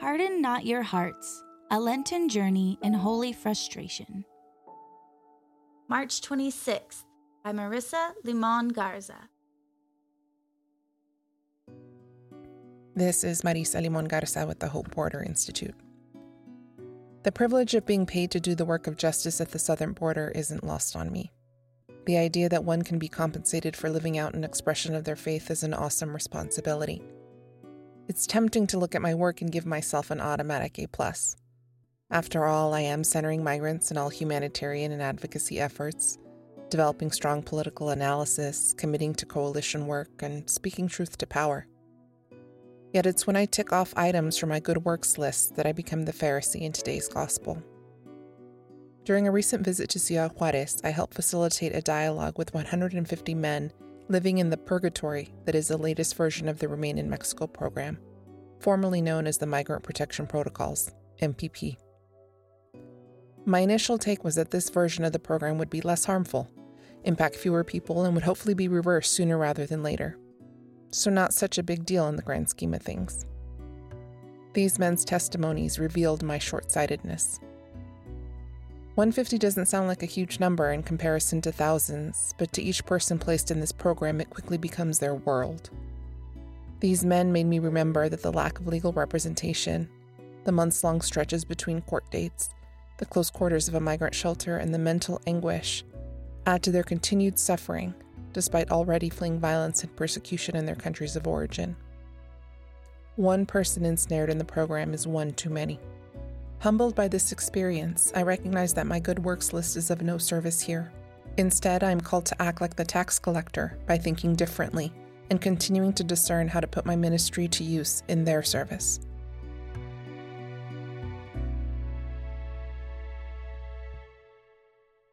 Harden not your hearts, a Lenten journey in holy frustration. March 26th by Marisa Limon Garza. This is Marisa Limon Garza with the Hope Border Institute. The privilege of being paid to do the work of justice at the southern border isn't lost on me. The idea that one can be compensated for living out an expression of their faith is an awesome responsibility. It's tempting to look at my work and give myself an automatic A plus. After all, I am centering migrants in all humanitarian and advocacy efforts, developing strong political analysis, committing to coalition work, and speaking truth to power. Yet it's when I tick off items from my good works list that I become the Pharisee in today's gospel. During a recent visit to Ciudad Juarez, I helped facilitate a dialogue with 150 men living in the purgatory that is the latest version of the Remain in Mexico program, formerly known as the Migrant Protection Protocols, MPP. My initial take was that this version of the program would be less harmful, impact fewer people, and would hopefully be reversed sooner rather than later so not such a big deal in the grand scheme of things. These men's testimonies revealed my short sightedness. 150 doesn't sound like a huge number in comparison to thousands, but to each person placed in this program, it quickly becomes their world. These men made me remember that the lack of legal representation, the months long stretches between court dates, the close quarters of a migrant shelter, and the mental anguish add to their continued suffering despite already fleeing violence and persecution in their countries of origin. One person ensnared in the program is one too many. Humbled by this experience, I recognize that my good works list is of no service here. Instead, I am called to act like the tax collector by thinking differently and continuing to discern how to put my ministry to use in their service.